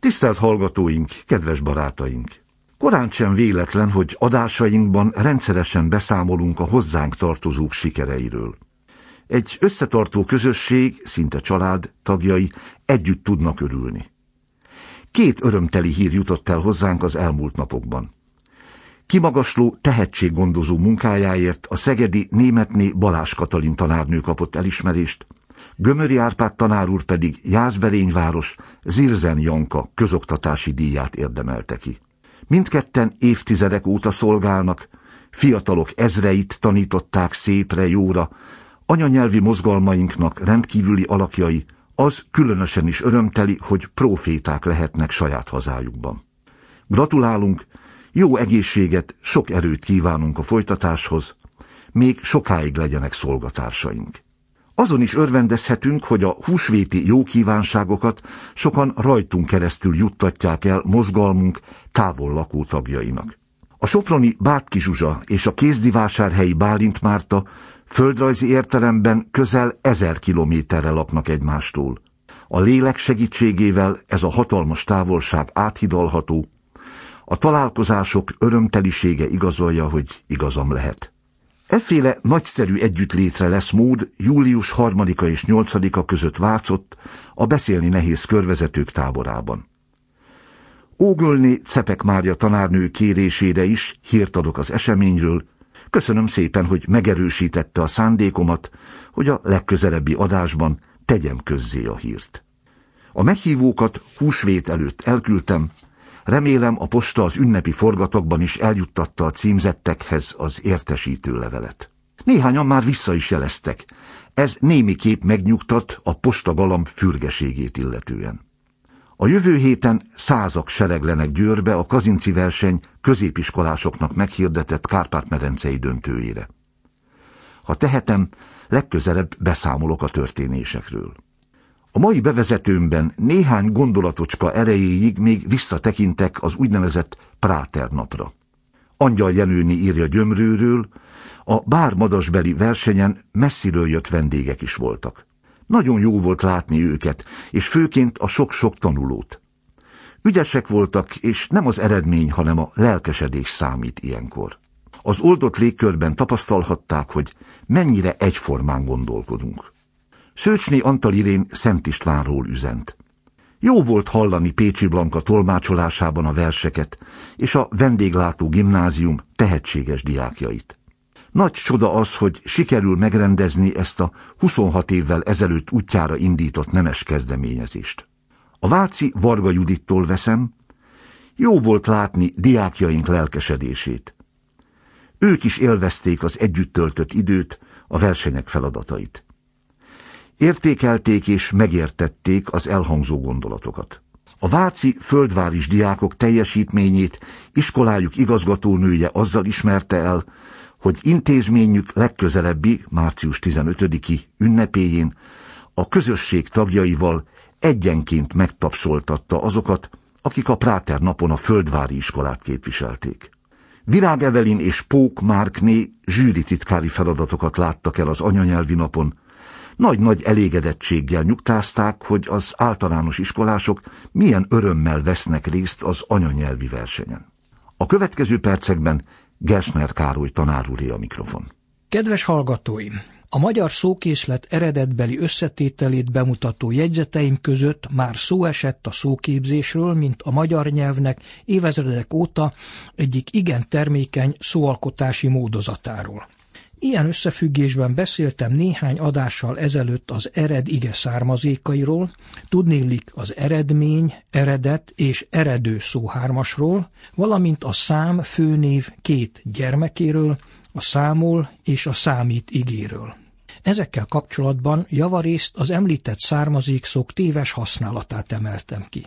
Tisztelt hallgatóink, kedves barátaink! Korán sem véletlen, hogy adásainkban rendszeresen beszámolunk a hozzánk tartozók sikereiről. Egy összetartó közösség, szinte család tagjai együtt tudnak örülni. Két örömteli hír jutott el hozzánk az elmúlt napokban. Kimagasló tehetséggondozó munkájáért a szegedi németné Balás Katalin tanárnő kapott elismerést, Gömöri Árpád tanár úr pedig Jászberényváros Zirzen Janka közoktatási díját érdemelte ki. Mindketten évtizedek óta szolgálnak, fiatalok ezreit tanították szépre, jóra, anyanyelvi mozgalmainknak rendkívüli alakjai, az különösen is örömteli, hogy proféták lehetnek saját hazájukban. Gratulálunk, jó egészséget, sok erőt kívánunk a folytatáshoz, még sokáig legyenek szolgatársaink. Azon is örvendezhetünk, hogy a húsvéti jó kívánságokat sokan rajtunk keresztül juttatják el mozgalmunk távol lakó tagjainak. A soproni Bátki Zsuzsa és a kézdivásárhelyi Bálint Márta földrajzi értelemben közel ezer kilométerre laknak egymástól. A lélek segítségével ez a hatalmas távolság áthidalható, a találkozások örömtelisége igazolja, hogy igazam lehet. Efféle nagyszerű együttlétre lesz mód július 3 és 8 között Vácott a beszélni nehéz körvezetők táborában. Ógölni Cepek Mária tanárnő kérésére is hírt adok az eseményről. Köszönöm szépen, hogy megerősítette a szándékomat, hogy a legközelebbi adásban tegyem közzé a hírt. A meghívókat húsvét előtt elküldtem, Remélem a posta az ünnepi forgatokban is eljuttatta a címzettekhez az értesítő levelet. Néhányan már vissza is jeleztek. Ez némi kép megnyugtat a posta galamb fürgeségét illetően. A jövő héten százak sereglenek Győrbe a Kazinci verseny középiskolásoknak meghirdetett Kárpát-medencei döntőjére. Ha tehetem, legközelebb beszámolok a történésekről. A mai bevezetőmben néhány gondolatocska erejéig még visszatekintek az úgynevezett Práter napra. Angyal Jenőni írja Gyömrőről, a bármadasbeli versenyen messziről jött vendégek is voltak. Nagyon jó volt látni őket, és főként a sok-sok tanulót. Ügyesek voltak, és nem az eredmény, hanem a lelkesedés számít ilyenkor. Az oldott légkörben tapasztalhatták, hogy mennyire egyformán gondolkodunk. Szőcsné Antal Irén Szent Istvánról üzent. Jó volt hallani Pécsi Blanka tolmácsolásában a verseket, és a vendéglátó gimnázium tehetséges diákjait. Nagy csoda az, hogy sikerül megrendezni ezt a 26 évvel ezelőtt útjára indított nemes kezdeményezést. A Váci Varga Judittól veszem, jó volt látni diákjaink lelkesedését. Ők is élvezték az együtt töltött időt, a versenyek feladatait. Értékelték és megértették az elhangzó gondolatokat. A váci földváris diákok teljesítményét iskolájuk igazgatónője azzal ismerte el, hogy intézményük legközelebbi, március 15-i ünnepéjén a közösség tagjaival egyenként megtapsoltatta azokat, akik a Práter napon a földvári iskolát képviselték. Virág Evelin és Pók Márkné zsűrititkári feladatokat láttak el az anyanyelvi napon, nagy-nagy elégedettséggel nyugtázták, hogy az általános iskolások milyen örömmel vesznek részt az anyanyelvi versenyen. A következő percekben Gersner Károly tanárulé a mikrofon. Kedves hallgatóim! A magyar szókészlet eredetbeli összetételét bemutató jegyzeteim között már szó esett a szóképzésről, mint a magyar nyelvnek évezredek óta egyik igen termékeny szóalkotási módozatáról. Ilyen összefüggésben beszéltem néhány adással ezelőtt az ered ige származékairól, tudnélik az eredmény, eredet és eredő szóhármasról, valamint a szám főnév két gyermekéről, a számol és a számít igéről. Ezekkel kapcsolatban javarészt az említett származékszók téves használatát emeltem ki.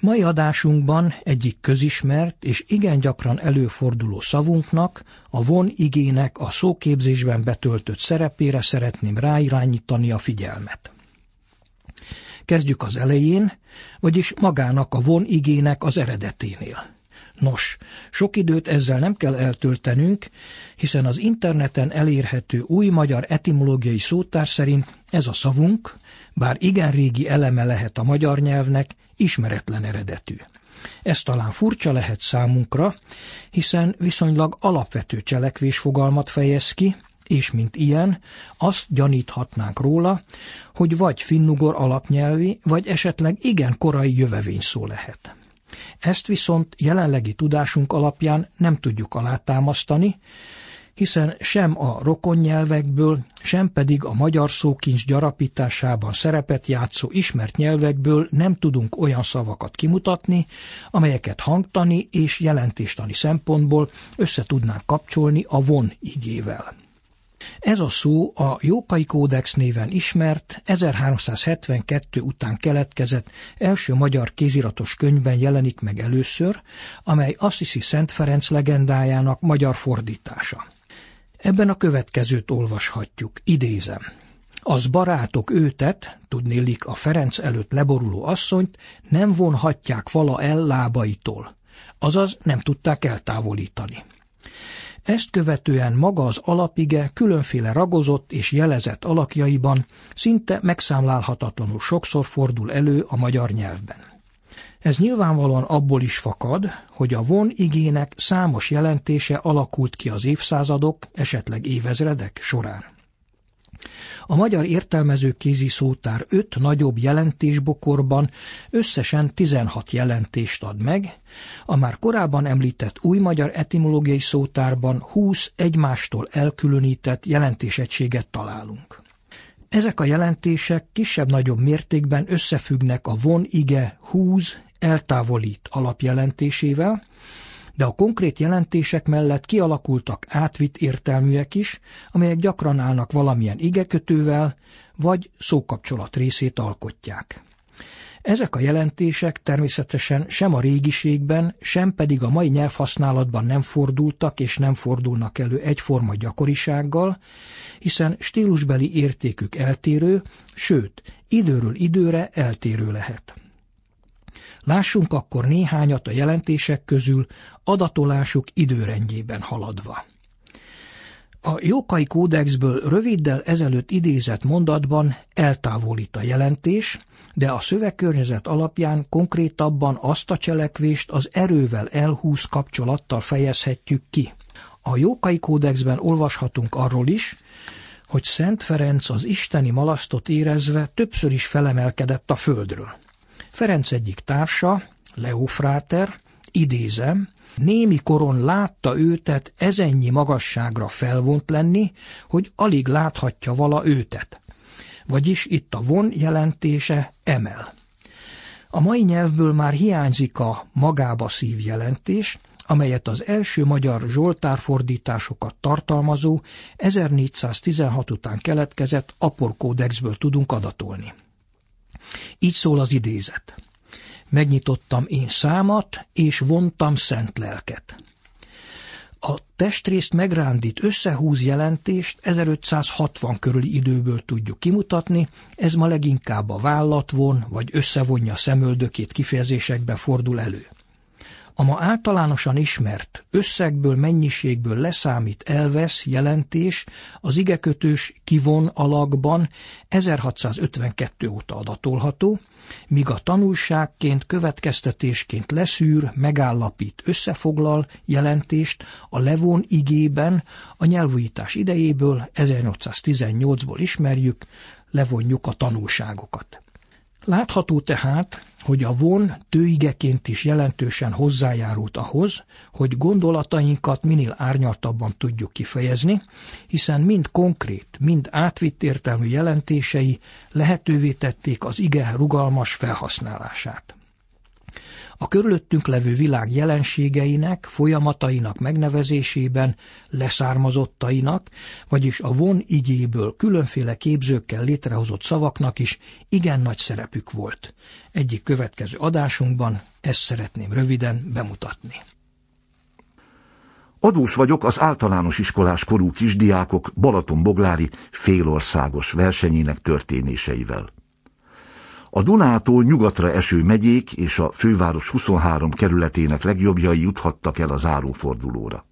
Mai adásunkban egyik közismert és igen gyakran előforduló szavunknak, a von igének a szóképzésben betöltött szerepére szeretném ráirányítani a figyelmet. Kezdjük az elején, vagyis magának a von igének az eredeténél. Nos, sok időt ezzel nem kell eltöltenünk, hiszen az interneten elérhető új magyar etimológiai szótár szerint ez a szavunk, bár igen régi eleme lehet a magyar nyelvnek, ismeretlen eredetű. Ez talán furcsa lehet számunkra, hiszen viszonylag alapvető cselekvésfogalmat fejez ki, és mint ilyen, azt gyaníthatnánk róla, hogy vagy finnugor alapnyelvi, vagy esetleg igen korai jövevény szó lehet. Ezt viszont jelenlegi tudásunk alapján nem tudjuk alátámasztani, hiszen sem a rokon nyelvekből, sem pedig a magyar szókincs gyarapításában szerepet játszó ismert nyelvekből nem tudunk olyan szavakat kimutatni, amelyeket hangtani és jelentéstani szempontból össze tudnánk kapcsolni a von igével. Ez a szó a Jókai Kódex néven ismert 1372 után keletkezett első magyar kéziratos könyvben jelenik meg először, amely Assisi Szent Ferenc legendájának magyar fordítása. Ebben a következőt olvashatjuk, idézem. Az barátok őtet, tudnélik a Ferenc előtt leboruló asszonyt, nem vonhatják vala el lábaitól, azaz nem tudták eltávolítani. Ezt követően maga az alapige különféle ragozott és jelezett alakjaiban szinte megszámlálhatatlanul sokszor fordul elő a magyar nyelvben. Ez nyilvánvalóan abból is fakad, hogy a von igének számos jelentése alakult ki az évszázadok, esetleg évezredek során. A magyar értelmező kézi szótár öt nagyobb jelentésbokorban összesen 16 jelentést ad meg, a már korábban említett új magyar etimológiai szótárban 20 egymástól elkülönített jelentésegységet találunk. Ezek a jelentések kisebb-nagyobb mértékben összefüggnek a von ige húz eltávolít alapjelentésével, de a konkrét jelentések mellett kialakultak átvitt értelműek is, amelyek gyakran állnak valamilyen igekötővel, vagy szókapcsolat részét alkotják. Ezek a jelentések természetesen sem a régiségben, sem pedig a mai nyelvhasználatban nem fordultak és nem fordulnak elő egyforma gyakorisággal, hiszen stílusbeli értékük eltérő, sőt, időről időre eltérő lehet. Lássunk akkor néhányat a jelentések közül adatolásuk időrendjében haladva. A Jókai kódexből röviddel ezelőtt idézett mondatban eltávolít a jelentés, de a szövegkörnyezet alapján konkrétabban azt a cselekvést az erővel elhúz kapcsolattal fejezhetjük ki. A Jókai kódexben olvashatunk arról is, hogy Szent Ferenc az isteni malasztot érezve többször is felemelkedett a földről. Ferenc egyik társa, Leofráter, idézem, némi koron látta őtet ezennyi magasságra felvont lenni, hogy alig láthatja vala őtet. Vagyis itt a von jelentése emel. A mai nyelvből már hiányzik a magába szív jelentés, amelyet az első magyar zsoltárfordításokat tartalmazó 1416 után keletkezett aporkódexből tudunk adatolni. Így szól az idézet. Megnyitottam én számat, és vontam szent lelket. A testrészt megrándít összehúz jelentést 1560 körüli időből tudjuk kimutatni, ez ma leginkább a vállatvon vagy összevonja szemöldökét kifejezésekben fordul elő. A ma általánosan ismert összegből, mennyiségből leszámít elvesz jelentés az igekötős kivon alakban 1652 óta adatolható, míg a tanulságként, következtetésként leszűr, megállapít, összefoglal jelentést a Levon igében a nyelvújítás idejéből 1818-ból ismerjük, levonjuk a tanulságokat. Látható tehát, hogy a von tőigeként is jelentősen hozzájárult ahhoz, hogy gondolatainkat minél árnyaltabban tudjuk kifejezni, hiszen mind konkrét, mind átvitt értelmű jelentései lehetővé tették az ige rugalmas felhasználását a körülöttünk levő világ jelenségeinek, folyamatainak megnevezésében leszármazottainak, vagyis a von igyéből különféle képzőkkel létrehozott szavaknak is igen nagy szerepük volt. Egyik következő adásunkban ezt szeretném röviden bemutatni. Adós vagyok az általános iskolás korú kisdiákok Balaton-Boglári félországos versenyének történéseivel. A Dunától nyugatra eső megyék és a főváros 23 kerületének legjobbjai juthattak el a zárófordulóra.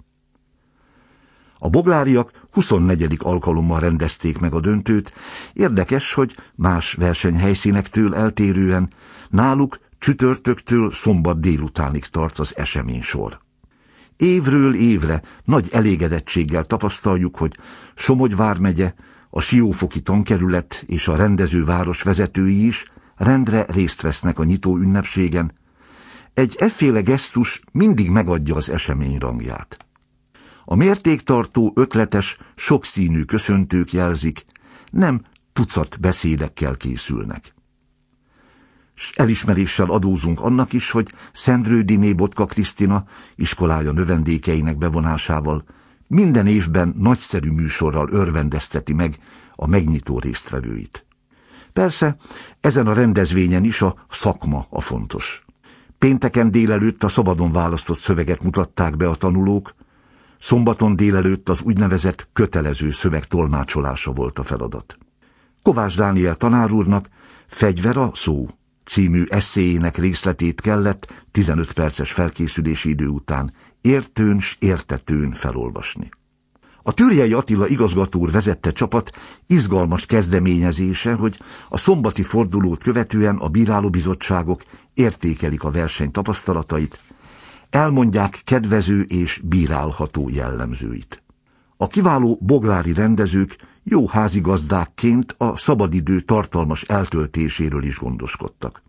A bogláriak 24. alkalommal rendezték meg a döntőt. Érdekes, hogy más versenyhelyszínektől eltérően náluk Csütörtöktől szombat délutánig tart az eseménysor. Évről évre nagy elégedettséggel tapasztaljuk, hogy Somogy vármegye, a Siófoki tankerület és a rendezőváros vezetői is rendre részt vesznek a nyitó ünnepségen. Egy efféle gesztus mindig megadja az esemény rangját. A mértéktartó ötletes, sokszínű köszöntők jelzik, nem tucat beszédekkel készülnek. S elismeréssel adózunk annak is, hogy Szendrődiné Botka Krisztina iskolája növendékeinek bevonásával minden évben nagyszerű műsorral örvendezteti meg a megnyitó résztvevőit. Persze, ezen a rendezvényen is a szakma a fontos. Pénteken délelőtt a szabadon választott szöveget mutatták be a tanulók, szombaton délelőtt az úgynevezett kötelező szöveg tolmácsolása volt a feladat. Kovács Dániel tanár úrnak Fegyver a szó című eszéjének részletét kellett 15 perces felkészülési idő után értőn s értetőn felolvasni. A Türjei Attila igazgató úr vezette csapat izgalmas kezdeményezése, hogy a szombati fordulót követően a bírálóbizottságok értékelik a verseny tapasztalatait, elmondják kedvező és bírálható jellemzőit. A kiváló boglári rendezők jó házigazdákként a szabadidő tartalmas eltöltéséről is gondoskodtak.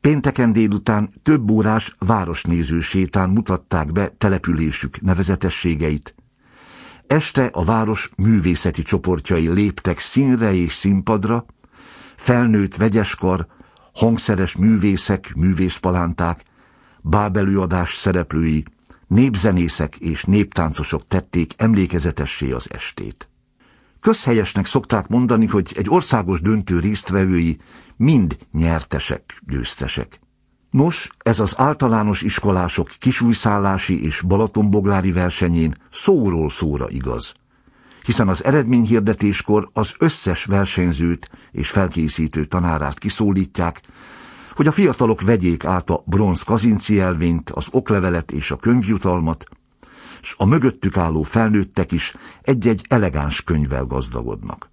Pénteken délután több órás városnéző sétán mutatták be településük nevezetességeit. Este a város művészeti csoportjai léptek színre és színpadra, felnőtt vegyeskar, hangszeres művészek, művészpalánták, bábelőadás szereplői, népzenészek és néptáncosok tették emlékezetessé az estét. Közhelyesnek szokták mondani, hogy egy országos döntő résztvevői mind nyertesek, győztesek. Nos, ez az általános iskolások kisújszállási és balatonboglári versenyén szóról szóra igaz. Hiszen az eredményhirdetéskor az összes versenyzőt és felkészítő tanárát kiszólítják, hogy a fiatalok vegyék át a bronz kazinci elvényt, az oklevelet és a könyvjutalmat, s a mögöttük álló felnőttek is egy-egy elegáns könyvvel gazdagodnak.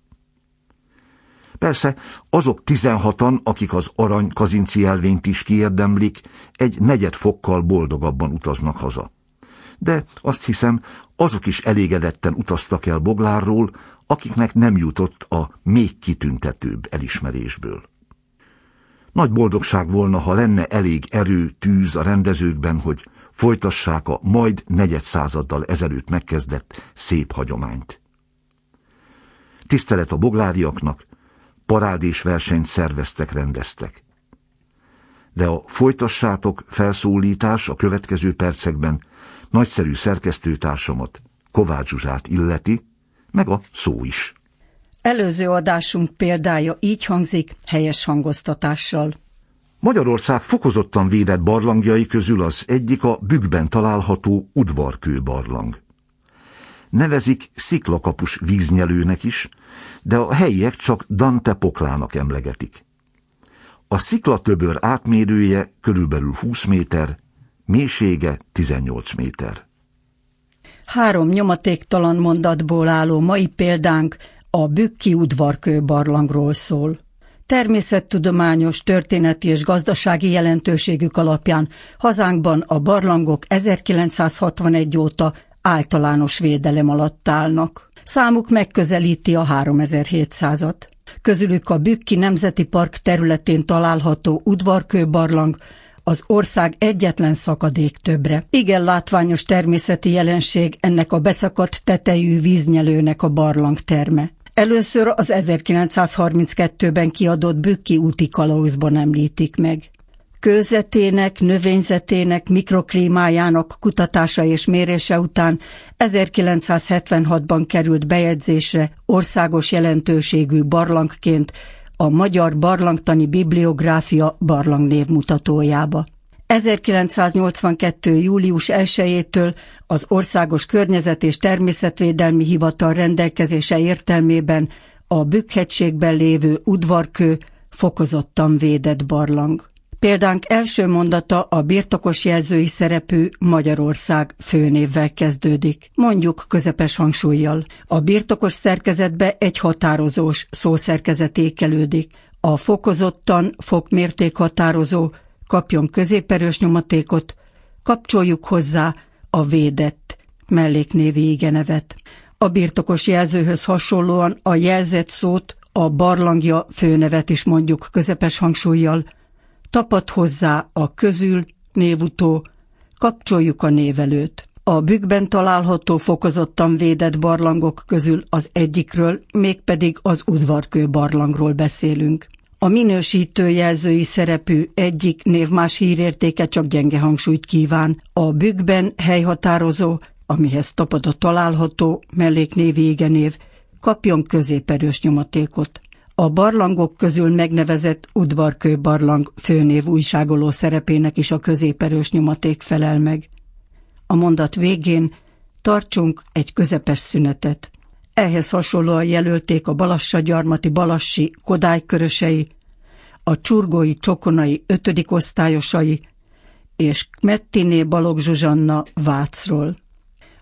Persze azok tizenhatan, akik az arany kazinci elvényt is kiérdemlik, egy negyed fokkal boldogabban utaznak haza. De azt hiszem, azok is elégedetten utaztak el Boglárról, akiknek nem jutott a még kitüntetőbb elismerésből. Nagy boldogság volna, ha lenne elég erő, tűz a rendezőkben, hogy folytassák a majd negyed századdal ezelőtt megkezdett szép hagyományt. Tisztelet a bogláriaknak, parádés versenyt szerveztek, rendeztek. De a folytassátok felszólítás a következő percekben nagyszerű szerkesztőtársamat, Kovács Zsuzsát illeti, meg a szó is. Előző adásunk példája így hangzik, helyes hangoztatással. Magyarország fokozottan védett barlangjai közül az egyik a bükkben található udvarkő barlang. Nevezik sziklakapus víznyelőnek is, de a helyiek csak Dante poklának emlegetik. A sziklatöbör átmérője körülbelül 20 méter, mélysége 18 méter. Három nyomatéktalan mondatból álló mai példánk a Bükki udvarkő barlangról szól. Természettudományos, történeti és gazdasági jelentőségük alapján hazánkban a barlangok 1961 óta általános védelem alatt állnak. Számuk megközelíti a 3700-at. Közülük a Bükki Nemzeti Park területén található udvarkő barlang az ország egyetlen szakadék többre. Igen látványos természeti jelenség ennek a beszakadt tetejű víznyelőnek a barlang terme. Először az 1932-ben kiadott Bükki úti kalauzban említik meg. Kőzetének, növényzetének, mikroklímájának kutatása és mérése után 1976-ban került bejegyzésre országos jelentőségű barlangként a Magyar Barlangtani Bibliográfia barlangnév mutatójába. 1982. július 1-től az Országos Környezet és Természetvédelmi Hivatal rendelkezése értelmében a Bükkhegységben lévő udvarkő fokozottan védett barlang. Példánk első mondata a birtokos jelzői szerepű Magyarország főnévvel kezdődik, mondjuk közepes hangsúlyjal. A birtokos szerkezetbe egy határozós szószerkezet ékelődik. A fokozottan fokmérték határozó kapjon középerős nyomatékot, kapcsoljuk hozzá a védett melléknévi igenevet. A birtokos jelzőhöz hasonlóan a jelzett szót, a barlangja főnevet is mondjuk közepes hangsúlyjal, tapad hozzá a közül névutó, kapcsoljuk a névelőt. A bükkben található fokozottan védett barlangok közül az egyikről, mégpedig az udvarkő barlangról beszélünk. A minősítő jelzői szerepű egyik név más hírértéke csak gyenge hangsúlyt kíván. A bükkben helyhatározó, amihez tapadott található melléknévi igenév, kapjon középerős nyomatékot. A barlangok közül megnevezett udvarkő barlang főnév újságoló szerepének is a középerős nyomaték felel meg. A mondat végén tartsunk egy közepes szünetet. Ehhez hasonlóan jelölték a Balassagyarmati Balassi Kodálykörösei, a Csurgói Csokonai ötödik osztályosai és Mettiné Balog Zsuzsanna Vácról.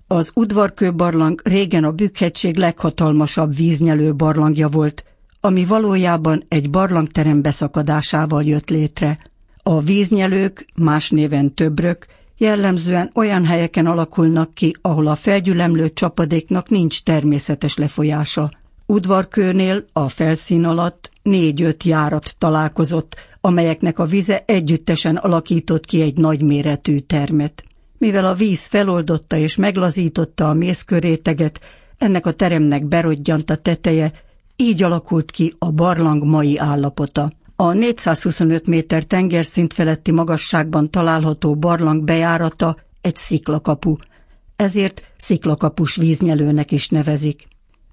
Az udvarkő barlang régen a Bükkhegység leghatalmasabb víznyelő barlangja volt, ami valójában egy barlangterem beszakadásával jött létre. A víznyelők, más néven többrök, jellemzően olyan helyeken alakulnak ki, ahol a felgyülemlő csapadéknak nincs természetes lefolyása. Udvarkőnél a felszín alatt négy-öt járat találkozott, amelyeknek a vize együttesen alakított ki egy nagyméretű termet. Mivel a víz feloldotta és meglazította a mészköréteget, ennek a teremnek berodjant a teteje, így alakult ki a barlang mai állapota. A 425 méter tengerszint feletti magasságban található barlang bejárata egy sziklakapu, ezért sziklakapus víznyelőnek is nevezik.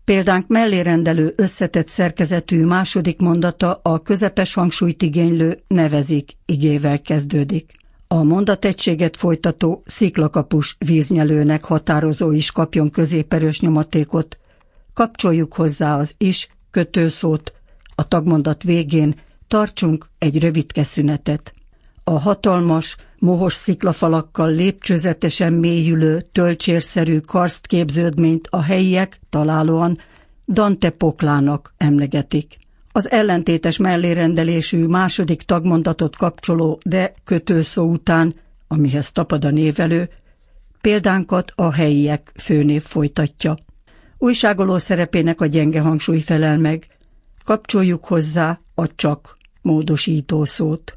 Példánk mellérendelő összetett szerkezetű második mondata a közepes hangsúlyt igénylő nevezik igével kezdődik. A mondategységet folytató sziklakapus víznyelőnek határozó is kapjon középerős nyomatékot. Kapcsoljuk hozzá az is kötőszót, a tagmondat végén tartsunk egy rövidke szünetet. A hatalmas, mohos sziklafalakkal lépcsőzetesen mélyülő, tölcsérszerű karstképződményt a helyiek találóan Dante poklának emlegetik. Az ellentétes mellérendelésű második tagmondatot kapcsoló de kötőszó után, amihez tapad a névelő, példánkat a helyiek főnév folytatja. Újságoló szerepének a gyenge hangsúly felel meg. Kapcsoljuk hozzá a csak módosító szót.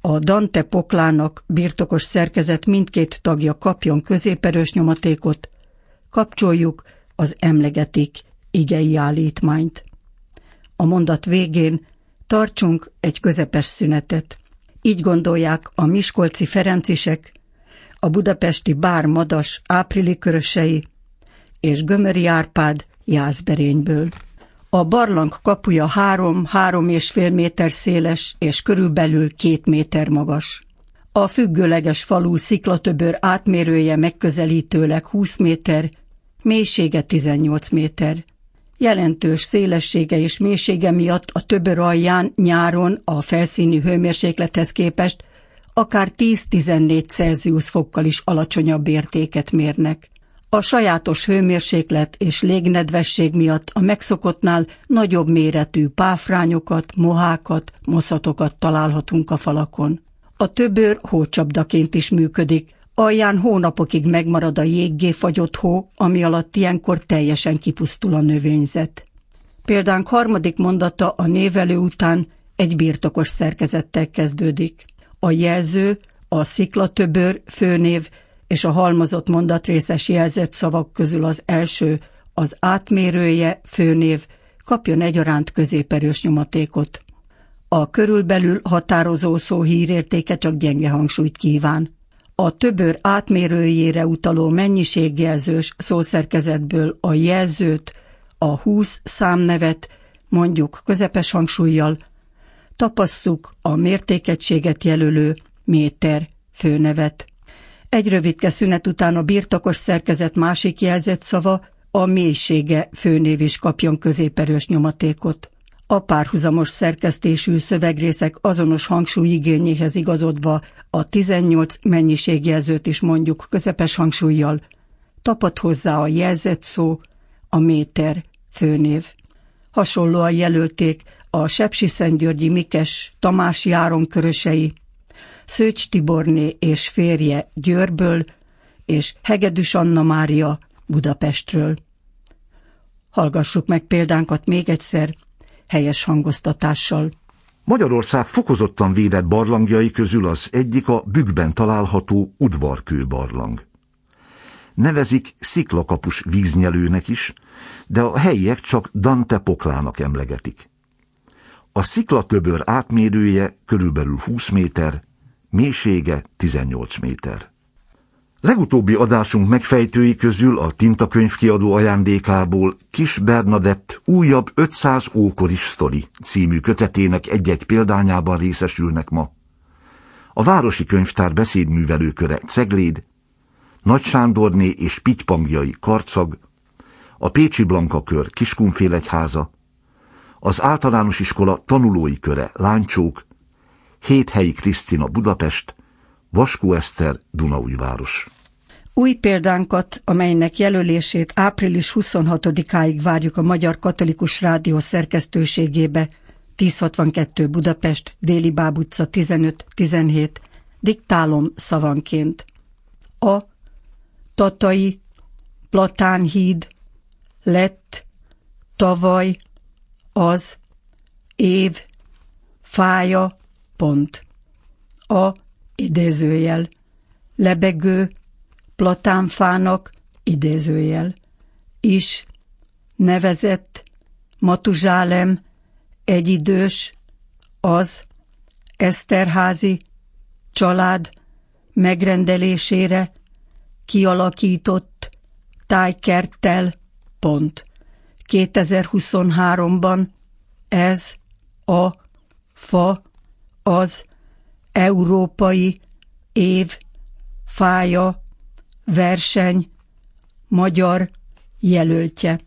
A Dante poklának birtokos szerkezet mindkét tagja kapjon középerős nyomatékot, kapcsoljuk az emlegetik igei állítmányt. A mondat végén tartsunk egy közepes szünetet. Így gondolják a miskolci ferencisek, a budapesti bár madas áprili körösei és Gömöri Árpád Jászberényből. A barlang kapuja három-három és fél méter széles és körülbelül két méter magas. A függőleges falú sziklatöbör átmérője megközelítőleg 20 méter, mélysége 18 méter. Jelentős szélessége és mélysége miatt a töbör alján nyáron a felszíni hőmérséklethez képest akár 10-14 Celsius fokkal is alacsonyabb értéket mérnek. A sajátos hőmérséklet és légnedvesség miatt a megszokottnál nagyobb méretű páfrányokat, mohákat, moszatokat találhatunk a falakon. A töbőr hócsapdaként is működik, alján hónapokig megmarad a jéggé fagyott hó, ami alatt ilyenkor teljesen kipusztul a növényzet. Példánk harmadik mondata a névelő után egy birtokos szerkezettel kezdődik. A jelző, a sziklatöbör főnév és a halmozott mondatrészes jelzett szavak közül az első, az átmérője, főnév, kapjon egyaránt középerős nyomatékot. A körülbelül határozó szó hírértéke csak gyenge hangsúlyt kíván. A töbör átmérőjére utaló mennyiségjelzős szószerkezetből a jelzőt, a 20 számnevet, mondjuk közepes hangsúlyjal, tapasszuk a mértékegységet jelölő méter főnevet. Egy rövidke szünet után a birtokos szerkezet másik jelzett szava, a mélysége főnév is kapjon középerős nyomatékot. A párhuzamos szerkesztésű szövegrészek azonos hangsúly igényéhez igazodva a 18 mennyiségjelzőt is mondjuk közepes hangsúlyjal, tapad hozzá a jelzett szó, a méter főnév. Hasonlóan jelölték a Sepsi Szentgyörgyi Mikes Tamás Járon körösei, Szőcs Tiborné és férje Győrből, és Hegedűs Anna Mária Budapestről. Hallgassuk meg példánkat még egyszer, helyes hangoztatással. Magyarország fokozottan védett barlangjai közül az egyik a bükkben található udvarkő barlang. Nevezik sziklakapus víznyelőnek is, de a helyiek csak Dante poklának emlegetik. A sziklatöbör átmérője körülbelül 20 méter, mélysége 18 méter. Legutóbbi adásunk megfejtői közül a Tintakönyv kiadó ajándékából Kis Bernadett újabb 500 ókori sztori című kötetének egy-egy példányában részesülnek ma. A Városi Könyvtár beszédművelőköre Cegléd, Nagy Sándorné és Pitypangjai Karcag, a Pécsi Blanka kör Kiskunfélegyháza, az általános iskola tanulói köre Láncsók, Héthelyi Krisztina Budapest, Vaskó Eszter Dunaújváros. Új példánkat, amelynek jelölését április 26-áig várjuk a Magyar Katolikus Rádió szerkesztőségébe, 1062 Budapest, Déli Báb utca 15-17, diktálom szavanként. A Tatai Platánhíd lett tavaly az év fája pont. A idézőjel, lebegő platánfának idézőjel, is nevezett Matuzsálem egyidős az Eszterházi család megrendelésére kialakított tájkerttel pont. 2023-ban ez a fa az európai év fája verseny magyar jelöltje.